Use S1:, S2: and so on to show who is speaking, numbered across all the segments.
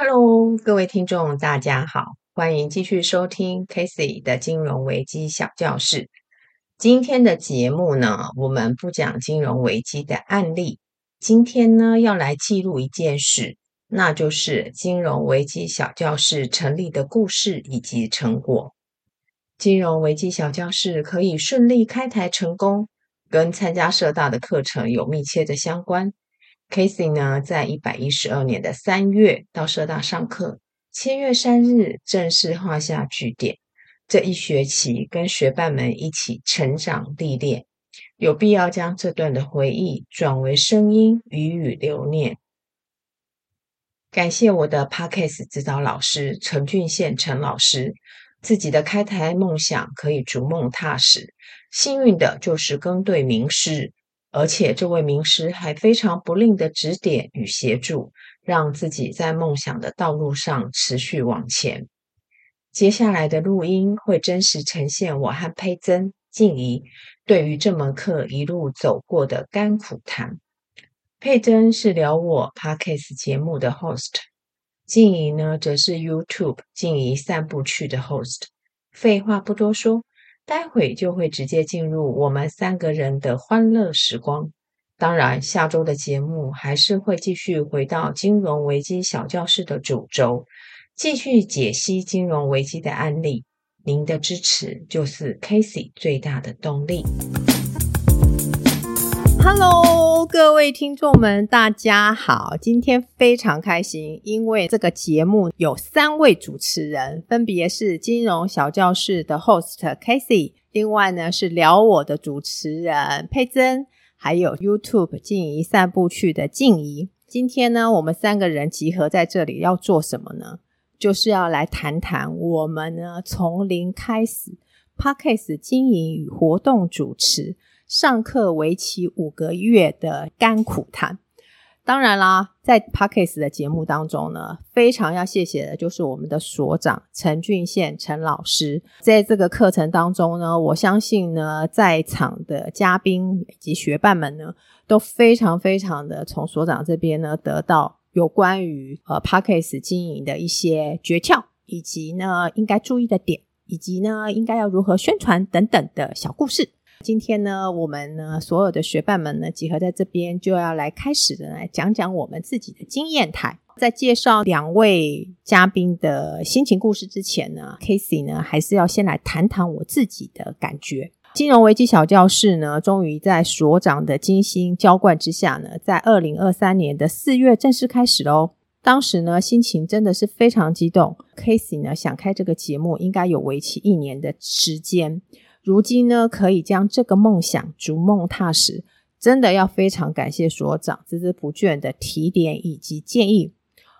S1: Hello，各位听众，大家好，欢迎继续收听 Casey 的金融危机小教室。今天的节目呢，我们不讲金融危机的案例，今天呢要来记录一件事，那就是金融危机小教室成立的故事以及成果。金融危机小教室可以顺利开台成功，跟参加社大的课程有密切的相关。Casey 呢，在一百一十二年的三月到社大上课，七月三日正式画下句点。这一学期跟学伴们一起成长历练，有必要将这段的回忆转为声音，予以留念。感谢我的 Podcast 指导老师陈俊宪陈老师，自己的开台梦想可以逐梦踏实，幸运的就是跟对名师。而且这位名师还非常不吝的指点与协助，让自己在梦想的道路上持续往前。接下来的录音会真实呈现我和佩珍、静怡对于这门课一路走过的甘苦谈。佩珍是聊我 Podcast 节目的 host，静怡呢则是 YouTube 静怡散步趣的 host。废话不多说。待会就会直接进入我们三个人的欢乐时光。当然，下周的节目还是会继续回到金融危机小教室的主轴，继续解析金融危机的案例。您的支持就是 Casey 最大的动力。
S2: Hello，各位听众们，大家好！今天非常开心，因为这个节目有三位主持人，分别是金融小教室的 host Casey，另外呢是聊我的主持人佩珍，还有 YouTube 静怡散步去的静怡。今天呢，我们三个人集合在这里要做什么呢？就是要来谈谈我们呢从零开始 Podcast 经营与活动主持。上课为期五个月的甘苦谈。当然啦，在 Podcast 的节目当中呢，非常要谢谢的就是我们的所长陈俊宪陈老师。在这个课程当中呢，我相信呢，在场的嘉宾以及学伴们呢，都非常非常的从所长这边呢得到有关于呃 Podcast 经营的一些诀窍，以及呢应该注意的点，以及呢应该要如何宣传等等的小故事。今天呢，我们呢所有的学伴们呢集合在这边，就要来开始的来讲讲我们自己的经验谈。在介绍两位嘉宾的心情故事之前呢，Casey 呢还是要先来谈谈我自己的感觉。金融危机小教室呢，终于在所长的精心浇灌之下呢，在二零二三年的四月正式开始喽。当时呢，心情真的是非常激动。Casey 呢想开这个节目，应该有为期一年的时间。如今呢，可以将这个梦想逐梦踏实，真的要非常感谢所长孜孜不倦的提点以及建议。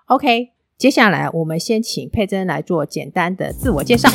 S2: OK，接下来我们先请佩珍来做简单的自我介绍。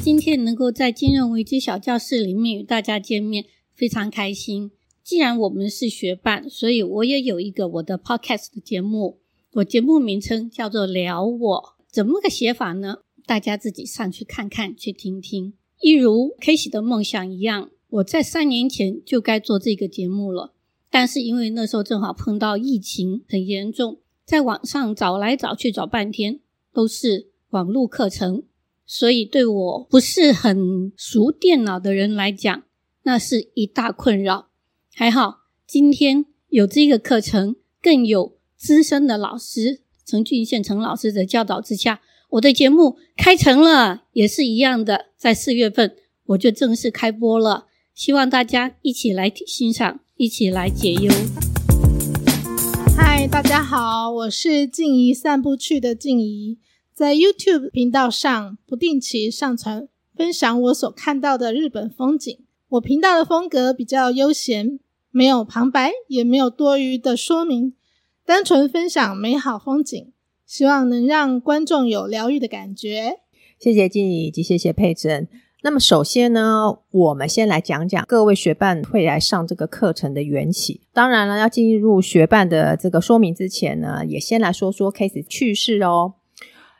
S3: 今天能够在金融危机小教室里面与大家见面，非常开心。既然我们是学伴，所以我也有一个我的 podcast 的节目，我节目名称叫做聊我，怎么个写法呢？大家自己上去看看，去听听。一如 Casey 的梦想一样，我在三年前就该做这个节目了，但是因为那时候正好碰到疫情很严重，在网上找来找去找半天都是网络课程，所以对我不是很熟电脑的人来讲，那是一大困扰。还好今天有这个课程，更有资深的老师陈俊宪陈老师的教导之下。我的节目开成了，也是一样的，在四月份我就正式开播了，希望大家一起来欣赏，一起来解忧。
S4: 嗨，大家好，我是静怡散步去的静怡，在 YouTube 频道上不定期上传分享我所看到的日本风景。我频道的风格比较悠闲，没有旁白，也没有多余的说明，单纯分享美好风景。希望能让观众有疗愈的感觉。
S2: 谢谢静怡以及谢谢佩珍。那么首先呢，我们先来讲讲各位学伴会来上这个课程的缘起。当然了，要进入学伴的这个说明之前呢，也先来说说 Casey 趣事哦。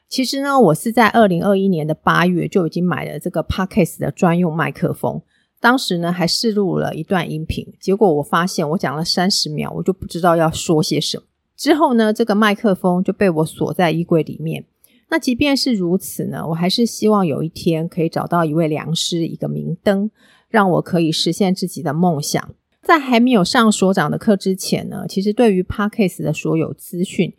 S2: 其实呢，我是在二零二一年的八月就已经买了这个 Podcast 的专用麦克风，当时呢还试录了一段音频，结果我发现我讲了三十秒，我就不知道要说些什么。之后呢，这个麦克风就被我锁在衣柜里面。那即便是如此呢，我还是希望有一天可以找到一位良师，一个明灯，让我可以实现自己的梦想。在还没有上所长的课之前呢，其实对于 Parkes 的所有资讯，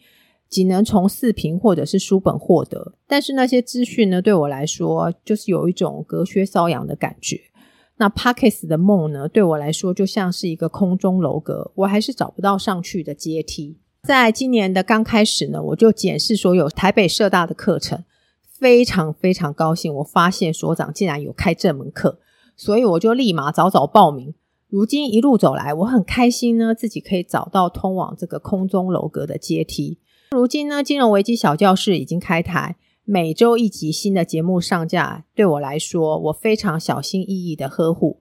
S2: 仅能从视频或者是书本获得。但是那些资讯呢，对我来说就是有一种隔靴搔痒的感觉。那 Parkes 的梦呢，对我来说就像是一个空中楼阁，我还是找不到上去的阶梯。在今年的刚开始呢，我就检视所有台北社大的课程，非常非常高兴，我发现所长竟然有开这门课，所以我就立马早早报名。如今一路走来，我很开心呢，自己可以找到通往这个空中楼阁的阶梯。如今呢，金融危机小教室已经开台，每周一集新的节目上架。对我来说，我非常小心翼翼的呵护。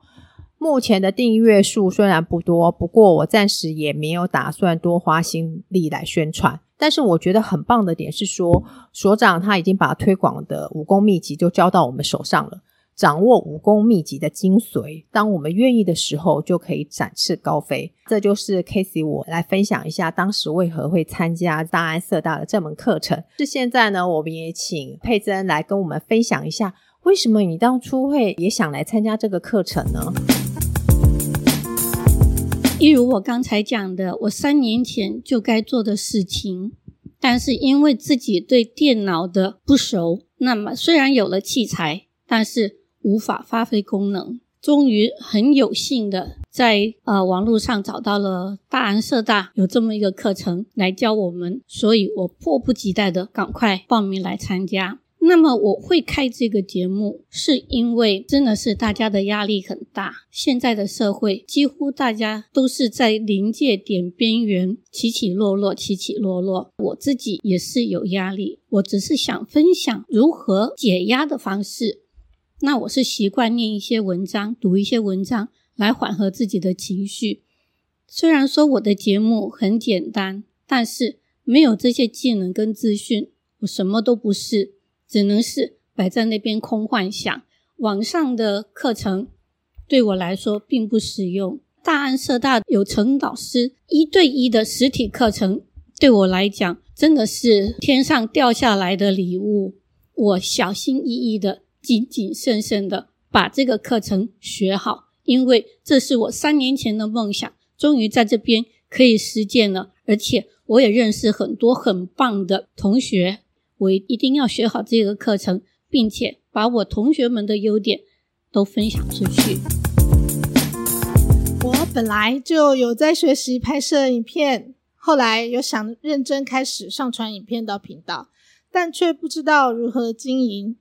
S2: 目前的订阅数虽然不多，不过我暂时也没有打算多花心力来宣传。但是我觉得很棒的点是说，所长他已经把推广的武功秘籍就交到我们手上了。掌握武功秘籍的精髓，当我们愿意的时候，就可以展翅高飞。这就是 Casey 我来分享一下当时为何会参加大安色大的这门课程。是现在呢，我们也请佩珍来跟我们分享一下，为什么你当初会也想来参加这个课程呢？
S3: 一如我刚才讲的，我三年前就该做的事情，但是因为自己对电脑的不熟，那么虽然有了器材，但是无法发挥功能，终于很有幸的在呃网络上找到了大安社大有这么一个课程来教我们，所以我迫不及待的赶快报名来参加。那么我会开这个节目，是因为真的是大家的压力很大，现在的社会几乎大家都是在临界点边缘起起落落，起起落落。我自己也是有压力，我只是想分享如何解压的方式。那我是习惯念一些文章，读一些文章来缓和自己的情绪。虽然说我的节目很简单，但是没有这些技能跟资讯，我什么都不是，只能是摆在那边空幻想。网上的课程对我来说并不实用。大安社大有陈老师一对一的实体课程，对我来讲真的是天上掉下来的礼物。我小心翼翼的。谨谨慎慎的把这个课程学好，因为这是我三年前的梦想，终于在这边可以实践了。而且我也认识很多很棒的同学，我一定要学好这个课程，并且把我同学们的优点都分享出去。
S4: 我本来就有在学习拍摄影片，后来有想认真开始上传影片到频道，但却不知道如何经营。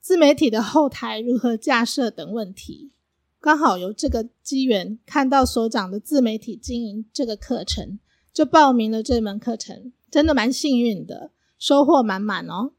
S4: 自媒体的后台如何架设等问题，刚好有这个机缘看到所长的自媒体经营这个课程，就报名了这门课程，真的蛮幸运的，收获满满哦。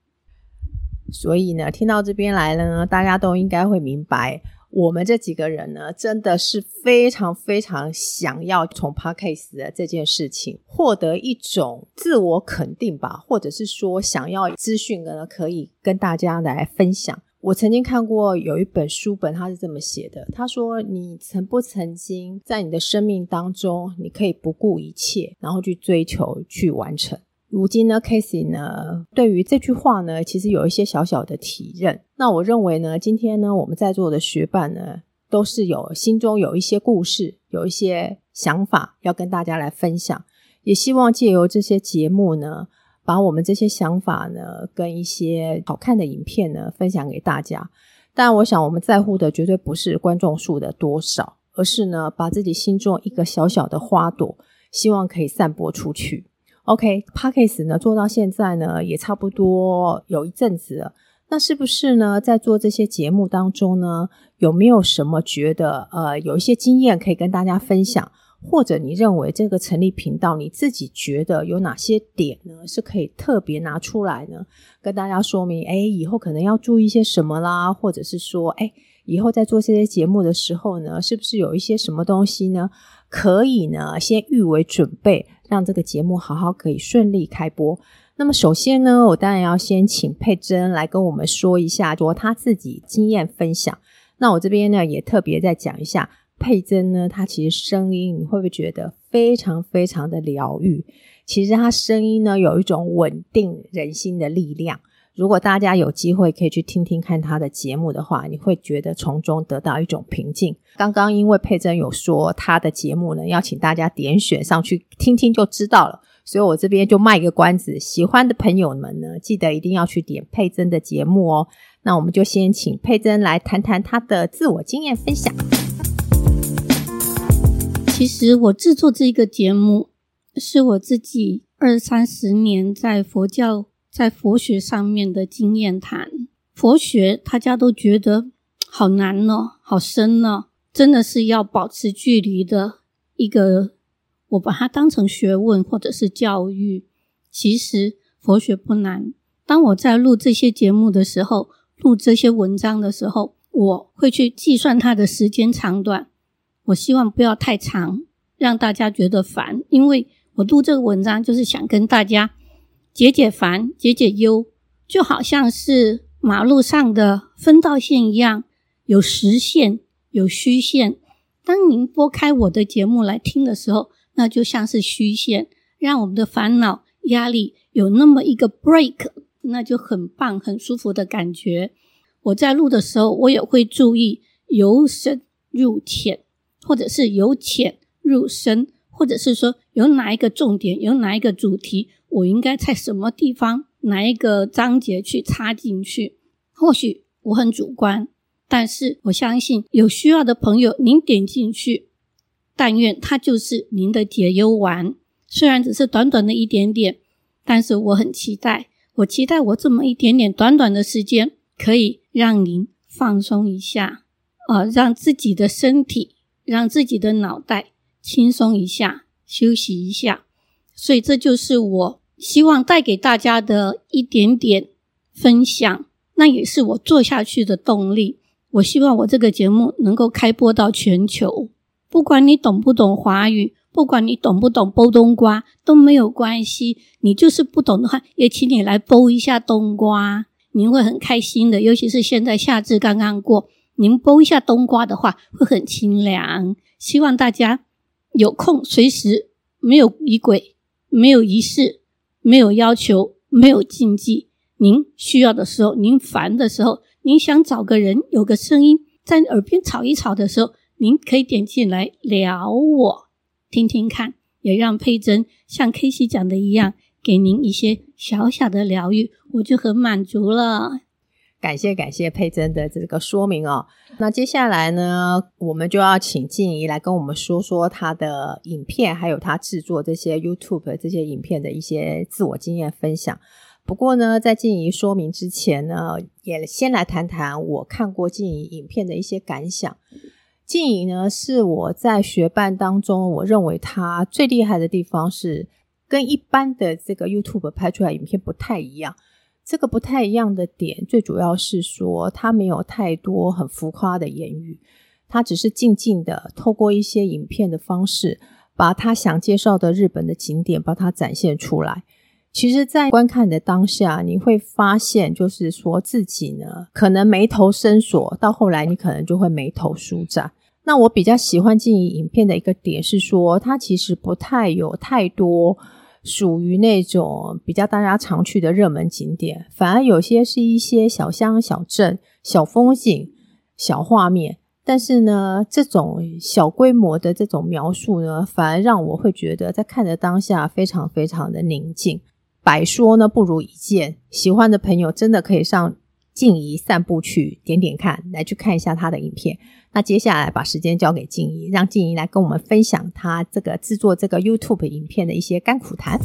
S2: 所以呢，听到这边来了呢，大家都应该会明白。我们这几个人呢，真的是非常非常想要从 Podcast 的这件事情获得一种自我肯定吧，或者是说想要资讯呢，可以跟大家来分享。我曾经看过有一本书本，它是这么写的：他说，你曾不曾经在你的生命当中，你可以不顾一切，然后去追求、去完成。如今呢，Casey 呢，对于这句话呢，其实有一些小小的体认。那我认为呢，今天呢，我们在座的学伴呢，都是有心中有一些故事，有一些想法要跟大家来分享。也希望借由这些节目呢，把我们这些想法呢，跟一些好看的影片呢，分享给大家。但我想，我们在乎的绝对不是观众数的多少，而是呢，把自己心中一个小小的花朵，希望可以散播出去。OK，Podcast 呢做到现在呢也差不多有一阵子了。那是不是呢在做这些节目当中呢，有没有什么觉得呃有一些经验可以跟大家分享？或者你认为这个成立频道，你自己觉得有哪些点呢是可以特别拿出来呢？跟大家说明，诶，以后可能要注意一些什么啦？或者是说，诶，以后在做这些节目的时候呢，是不是有一些什么东西呢可以呢先预为准备？让这个节目好好可以顺利开播。那么首先呢，我当然要先请佩珍来跟我们说一下，说她自己经验分享。那我这边呢，也特别再讲一下，佩珍呢，她其实声音你会不会觉得非常非常的疗愈？其实她声音呢有一种稳定人心的力量。如果大家有机会可以去听听看他的节目的话，你会觉得从中得到一种平静。刚刚因为佩珍有说他的节目呢，要请大家点选上去听听就知道了，所以我这边就卖一个关子，喜欢的朋友们呢，记得一定要去点佩珍的节目哦。那我们就先请佩珍来谈谈她的自我经验分享。
S3: 其实我制作这个节目，是我自己二三十年在佛教。在佛学上面的经验谈，佛学大家都觉得好难呢，好深呢，真的是要保持距离的一个。我把它当成学问或者是教育，其实佛学不难。当我在录这些节目的时候，录这些文章的时候，我会去计算它的时间长短。我希望不要太长，让大家觉得烦，因为我录这个文章就是想跟大家。解解烦，解解忧，就好像是马路上的分道线一样，有实线，有虚线。当您拨开我的节目来听的时候，那就像是虚线，让我们的烦恼、压力有那么一个 break，那就很棒、很舒服的感觉。我在录的时候，我也会注意由深入浅，或者是由浅入深，或者是说有哪一个重点，有哪一个主题。我应该在什么地方，哪一个章节去插进去？或许我很主观，但是我相信有需要的朋友，您点进去，但愿它就是您的解忧丸。虽然只是短短的一点点，但是我很期待，我期待我这么一点点短短的时间，可以让您放松一下，啊，让自己的身体，让自己的脑袋轻松一下，休息一下。所以这就是我。希望带给大家的一点点分享，那也是我做下去的动力。我希望我这个节目能够开播到全球，不管你懂不懂华语，不管你懂不懂煲冬瓜都没有关系。你就是不懂的话，也请你来煲一下冬瓜，您会很开心的。尤其是现在夏至刚刚过，您煲一下冬瓜的话，会很清凉。希望大家有空随时，没有仪轨，没有仪式。没有要求，没有禁忌。您需要的时候，您烦的时候，您想找个人有个声音在耳边吵一吵的时候，您可以点进来聊我，听听看，也让佩珍像 K C 讲的一样，给您一些小小的疗愈，我就很满足了。
S2: 感谢感谢佩珍的这个说明哦。那接下来呢，我们就要请静怡来跟我们说说她的影片，还有她制作这些 YouTube 这些影片的一些自我经验分享。不过呢，在静怡说明之前呢，也先来谈谈我看过静怡影片的一些感想。静怡呢，是我在学伴当中，我认为她最厉害的地方是跟一般的这个 YouTube 拍出来影片不太一样。这个不太一样的点，最主要是说他没有太多很浮夸的言语，他只是静静的透过一些影片的方式，把他想介绍的日本的景点把它展现出来。其实，在观看的当下，你会发现，就是说自己呢，可能眉头深锁，到后来你可能就会眉头舒展。那我比较喜欢静怡影片的一个点是说，他其实不太有太多。属于那种比较大家常去的热门景点，反而有些是一些小乡、小镇、小风景、小画面。但是呢，这种小规模的这种描述呢，反而让我会觉得在看的当下非常非常的宁静。百说呢不如一见，喜欢的朋友真的可以上静怡散步去点点看，来去看一下他的影片。那接下来把时间交给静怡，让静怡来跟我们分享她这个制作这个 YouTube 影片的一些甘苦谈。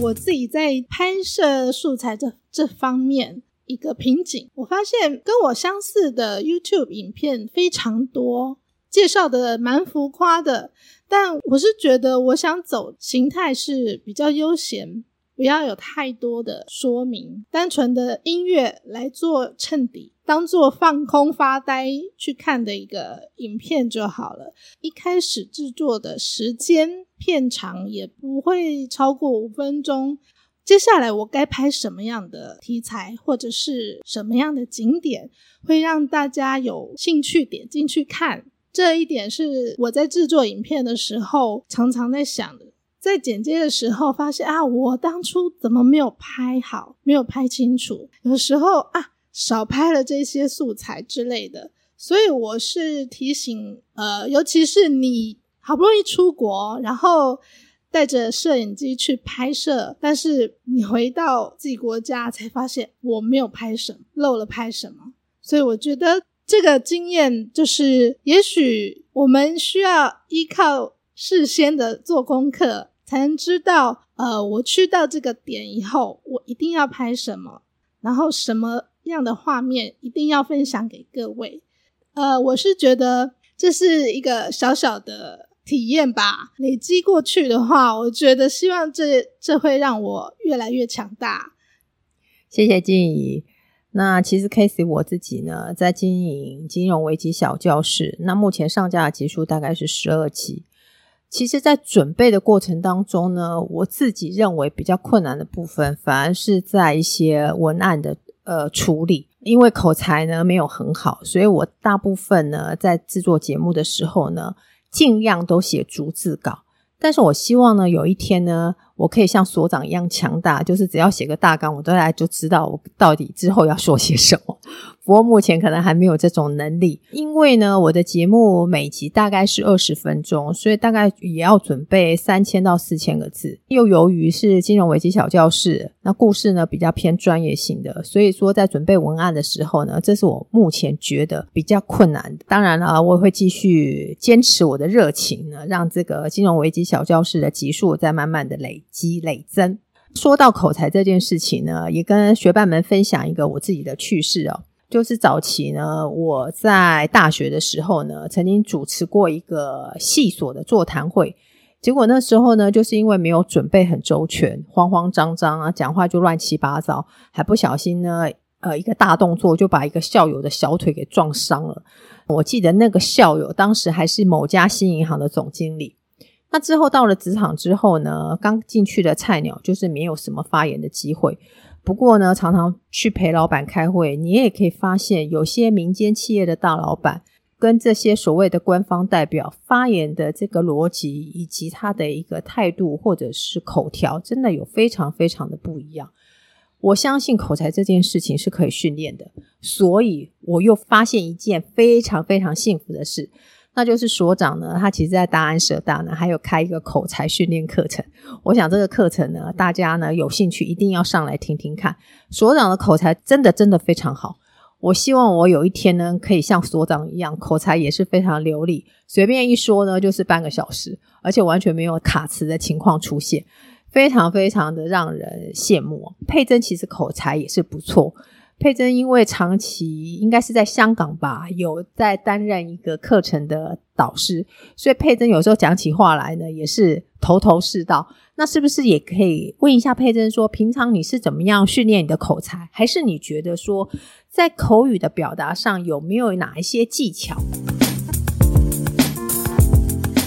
S4: 我自己在拍摄素材这这方面一个瓶颈，我发现跟我相似的 YouTube 影片非常多，介绍的蛮浮夸的，但我是觉得我想走形态是比较悠闲。不要有太多的说明，单纯的音乐来做衬底，当做放空发呆去看的一个影片就好了。一开始制作的时间片长也不会超过五分钟。接下来我该拍什么样的题材，或者是什么样的景点，会让大家有兴趣点进去看，这一点是我在制作影片的时候常常在想的。在剪接的时候，发现啊，我当初怎么没有拍好，没有拍清楚？有时候啊，少拍了这些素材之类的。所以我是提醒，呃，尤其是你好不容易出国，然后带着摄影机去拍摄，但是你回到自己国家才发现我没有拍什么，漏了拍什么。所以我觉得这个经验就是，也许我们需要依靠事先的做功课。才能知道，呃，我去到这个点以后，我一定要拍什么，然后什么样的画面一定要分享给各位。呃，我是觉得这是一个小小的体验吧。累积过去的话，我觉得希望这这会让我越来越强大。
S2: 谢谢静怡。那其实 Casey 我自己呢，在经营金融危机小教室，那目前上架的集数大概是十二集。其实，在准备的过程当中呢，我自己认为比较困难的部分，反而是在一些文案的呃处理，因为口才呢没有很好，所以我大部分呢在制作节目的时候呢，尽量都写逐字稿。但是我希望呢，有一天呢，我可以像所长一样强大，就是只要写个大纲，我大概就知道我到底之后要说些什么。不过目前可能还没有这种能力，因为呢，我的节目每集大概是二十分钟，所以大概也要准备三千到四千个字。又由于是金融危机小教室，那故事呢比较偏专业性的，所以说在准备文案的时候呢，这是我目前觉得比较困难的。当然了，我也会继续坚持我的热情呢，让这个金融危机小教室的集数再慢慢的累积累增。说到口才这件事情呢，也跟学伴们分享一个我自己的趣事哦。就是早期呢，我在大学的时候呢，曾经主持过一个系所的座谈会。结果那时候呢，就是因为没有准备很周全，慌慌张张啊，讲话就乱七八糟，还不小心呢，呃，一个大动作就把一个校友的小腿给撞伤了。我记得那个校友当时还是某家新银行的总经理。那之后到了职场之后呢，刚进去的菜鸟就是没有什么发言的机会。不过呢，常常去陪老板开会，你也可以发现，有些民间企业的大老板跟这些所谓的官方代表发言的这个逻辑，以及他的一个态度或者是口条，真的有非常非常的不一样。我相信口才这件事情是可以训练的，所以我又发现一件非常非常幸福的事。那就是所长呢，他其实在大安社大呢，还有开一个口才训练课程。我想这个课程呢，大家呢有兴趣一定要上来听听看。所长的口才真的真的非常好。我希望我有一天呢，可以像所长一样，口才也是非常流利，随便一说呢就是半个小时，而且完全没有卡词的情况出现，非常非常的让人羡慕。佩珍其实口才也是不错。佩珍因为长期应该是在香港吧，有在担任一个课程的导师，所以佩珍有时候讲起话来呢，也是头头是道。那是不是也可以问一下佩珍说，平常你是怎么样训练你的口才？还是你觉得说，在口语的表达上有没有哪一些技巧？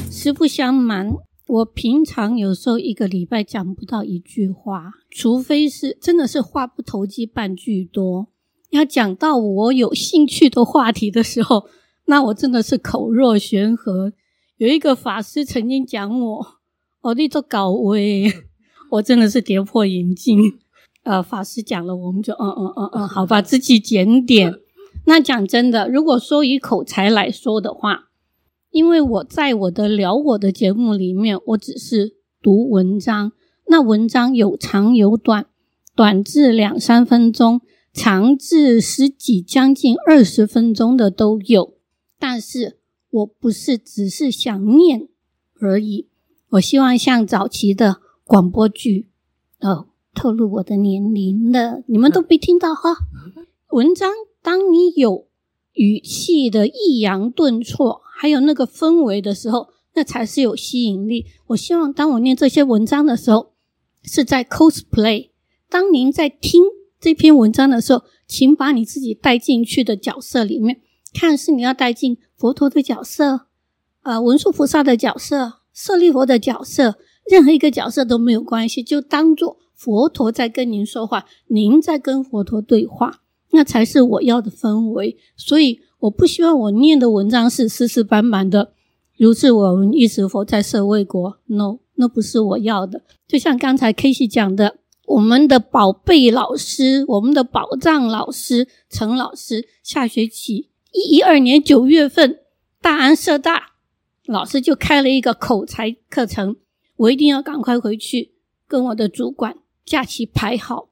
S3: 实不相瞒。我平常有时候一个礼拜讲不到一句话，除非是真的是话不投机半句多。要讲到我有兴趣的话题的时候，那我真的是口若悬河。有一个法师曾经讲我，哦，你做搞威，我真的是跌破眼镜。呃，法师讲了，我们就嗯嗯嗯嗯，好吧，自己检点。那讲真的，如果说以口才来说的话。因为我在我的聊我的节目里面，我只是读文章，那文章有长有短，短至两三分钟，长至十几将近二十分钟的都有。但是我不是只是想念而已，我希望像早期的广播剧，哦，透露我的年龄了，你们都没听到哈。文章，当你有语气的抑扬顿挫。还有那个氛围的时候，那才是有吸引力。我希望当我念这些文章的时候，是在 cosplay。当您在听这篇文章的时候，请把你自己带进去的角色里面，看是你要带进佛陀的角色，呃，文殊菩萨的角色，舍利佛的角色，任何一个角色都没有关系，就当做佛陀在跟您说话，您在跟佛陀对话，那才是我要的氛围。所以。我不希望我念的文章是死死板板的。如是我闻一时佛在舍卫国，no，那不是我要的。就像刚才 Casey 讲的，我们的宝贝老师，我们的宝藏老师陈老师，下学期一一二年九月份，大安社大老师就开了一个口才课程，我一定要赶快回去跟我的主管假期排好，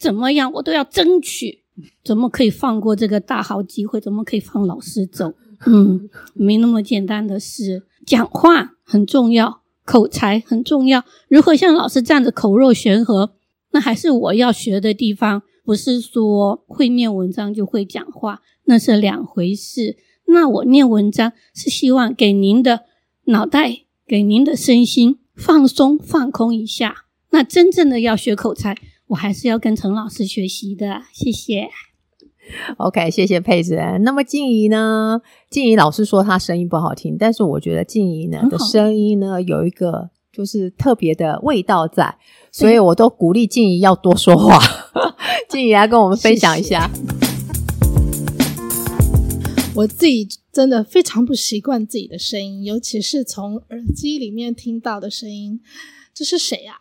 S3: 怎么样我都要争取，怎么可以放过这个大好机会？怎么可以放老师走？嗯，没那么简单的事。讲话很重要，口才很重要。如何像老师这样子口若悬河，那还是我要学的地方。不是说会念文章就会讲话，那是两回事。那我念文章是希望给您的脑袋、给您的身心放松、放空一下。那真正的要学口才，我还是要跟陈老师学习的。谢谢。
S2: OK，谢谢佩子。那么静怡呢？静怡老师说她声音不好听，但是我觉得静怡呢的声音呢有一个就是特别的味道在，所以我都鼓励静怡要多说话。静怡来跟我们分享一下。谢谢。
S4: 我自己真的非常不习惯自己的声音，尤其是从耳机里面听到的声音。这是谁呀？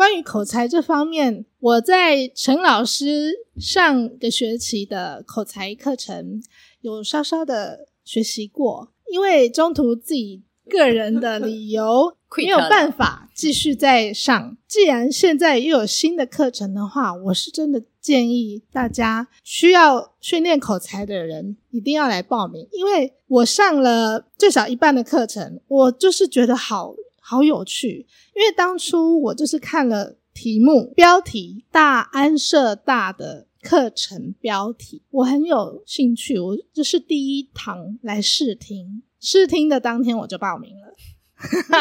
S4: 关于口才这方面，我在陈老师上个学期的口才课程有稍稍的学习过，因为中途自己个人的理由 没有办法继续再上。既然现在又有新的课程的话，我是真的建议大家需要训练口才的人一定要来报名，因为我上了最少一半的课程，我就是觉得好。好有趣，因为当初我就是看了题目标题“大安社大的课程标题”，我很有兴趣，我就是第一堂来试听，试听的当天我就报名了。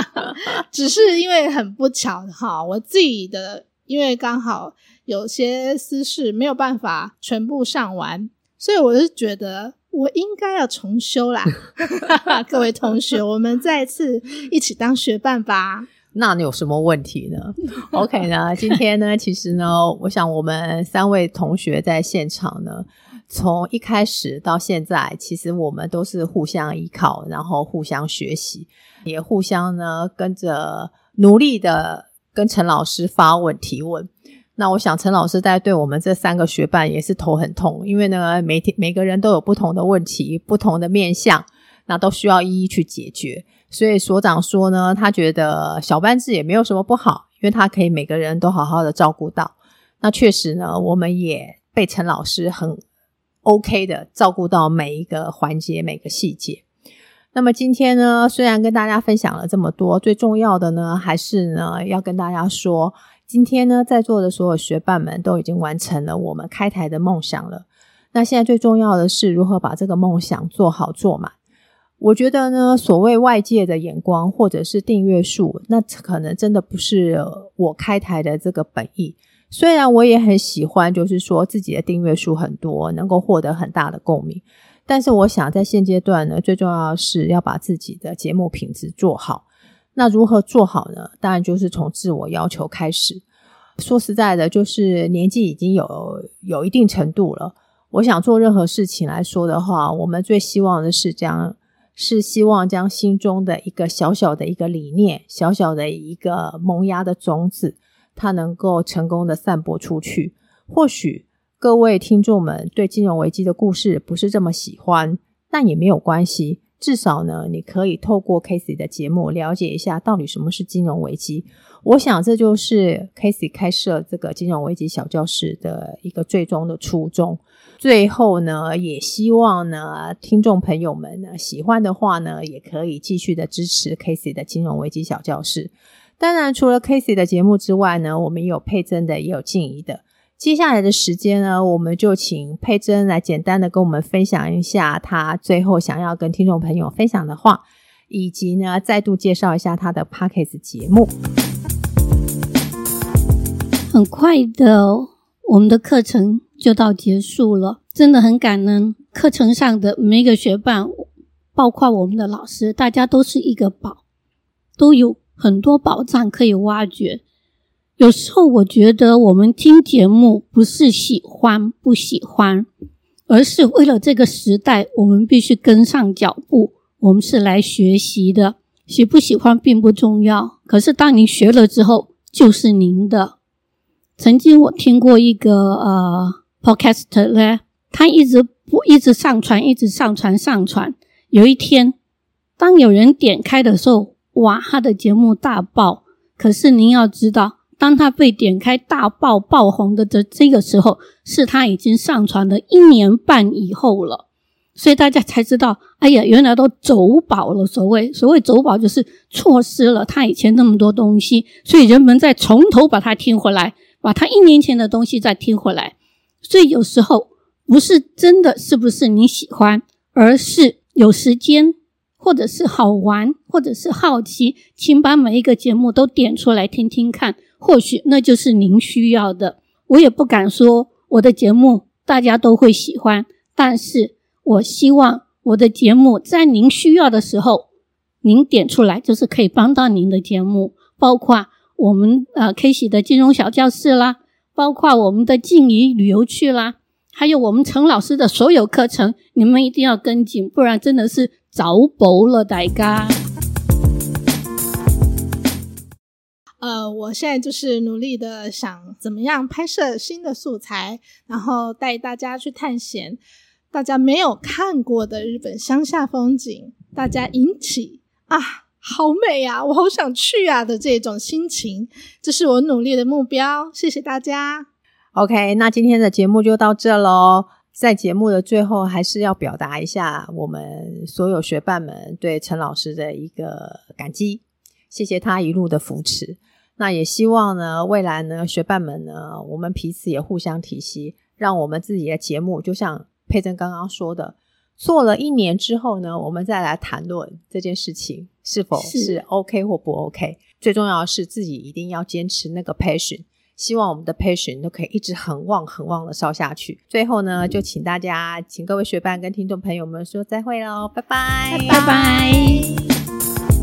S4: 只是因为很不巧哈，我自己的因为刚好有些私事没有办法全部上完，所以我就觉得。我应该要重修啦，各位同学，我们再次一起当学伴吧。
S2: 那你有什么问题呢？OK 呢？今天呢，其实呢，我想我们三位同学在现场呢，从一开始到现在，其实我们都是互相依靠，然后互相学习，也互相呢跟着努力的跟陈老师发问提问。那我想陈老师在对我们这三个学伴也是头很痛，因为呢，每天每个人都有不同的问题、不同的面向，那都需要一一去解决。所以所长说呢，他觉得小班制也没有什么不好，因为他可以每个人都好好的照顾到。那确实呢，我们也被陈老师很 OK 的照顾到每一个环节、每个细节。那么今天呢，虽然跟大家分享了这么多，最重要的呢，还是呢要跟大家说。今天呢，在座的所有学伴们都已经完成了我们开台的梦想了。那现在最重要的是如何把这个梦想做好做满。我觉得呢，所谓外界的眼光或者是订阅数，那可能真的不是我开台的这个本意。虽然我也很喜欢，就是说自己的订阅数很多，能够获得很大的共鸣，但是我想在现阶段呢，最重要的是要把自己的节目品质做好。那如何做好呢？当然就是从自我要求开始。说实在的，就是年纪已经有有一定程度了。我想做任何事情来说的话，我们最希望的是将是希望将心中的一个小小的一个理念、小小的一个萌芽的种子，它能够成功的散播出去。或许各位听众们对金融危机的故事不是这么喜欢，但也没有关系。至少呢，你可以透过 Casey 的节目了解一下到底什么是金融危机。我想这就是 Casey 开设这个金融危机小教室的一个最终的初衷。最后呢，也希望呢，听众朋友们呢，喜欢的话呢，也可以继续的支持 Casey 的金融危机小教室。当然，除了 Casey 的节目之外呢，我们也有佩珍的，也有静怡的。接下来的时间呢，我们就请佩珍来简单的跟我们分享一下她最后想要跟听众朋友分享的话，以及呢，再度介绍一下她的 Podcast 节目。
S3: 很快的，我们的课程就到结束了，真的很感恩课程上的每一个学伴，包括我们的老师，大家都是一个宝，都有很多宝藏可以挖掘。有时候我觉得我们听节目不是喜欢不喜欢，而是为了这个时代，我们必须跟上脚步。我们是来学习的，喜不喜欢并不重要。可是当您学了之后，就是您的。曾经我听过一个呃 podcast 呢，他一直不一直上传，一直上传上传。有一天，当有人点开的时候，哇，他的节目大爆。可是您要知道，当他被点开大爆爆红的这这个时候，是他已经上传了一年半以后了。所以大家才知道，哎呀，原来都走宝了。所谓所谓走宝，就是错失了他以前那么多东西。所以人们再从头把它听回来，把他一年前的东西再听回来。所以有时候不是真的是不是你喜欢，而是有时间，或者是好玩，或者是好奇，请把每一个节目都点出来听听看，或许那就是您需要的。我也不敢说我的节目大家都会喜欢，但是。我希望我的节目在您需要的时候，您点出来就是可以帮到您的节目，包括我们呃 Casey 的金融小教室啦，包括我们的静怡旅游趣啦，还有我们陈老师的所有课程，你们一定要跟进，不然真的是走宝了大家。
S4: 呃，我现在就是努力的想怎么样拍摄新的素材，然后带大家去探险。大家没有看过的日本乡下风景，大家引起啊，好美呀，我好想去啊的这种心情，这是我努力的目标。谢谢大家。
S2: OK，那今天的节目就到这喽。在节目的最后，还是要表达一下我们所有学伴们对陈老师的一个感激，谢谢他一路的扶持。那也希望呢，未来呢，学伴们呢，我们彼此也互相体恤，让我们自己的节目就像。佩珍刚刚说的，做了一年之后呢，我们再来谈论这件事情是否是 OK 或不 OK。最重要的是自己一定要坚持那个 passion，希望我们的 patient 都可以一直很旺很旺的烧下去。最后呢，就请大家，请各位学伴跟听众朋友们说再会喽，拜拜，
S3: 拜拜。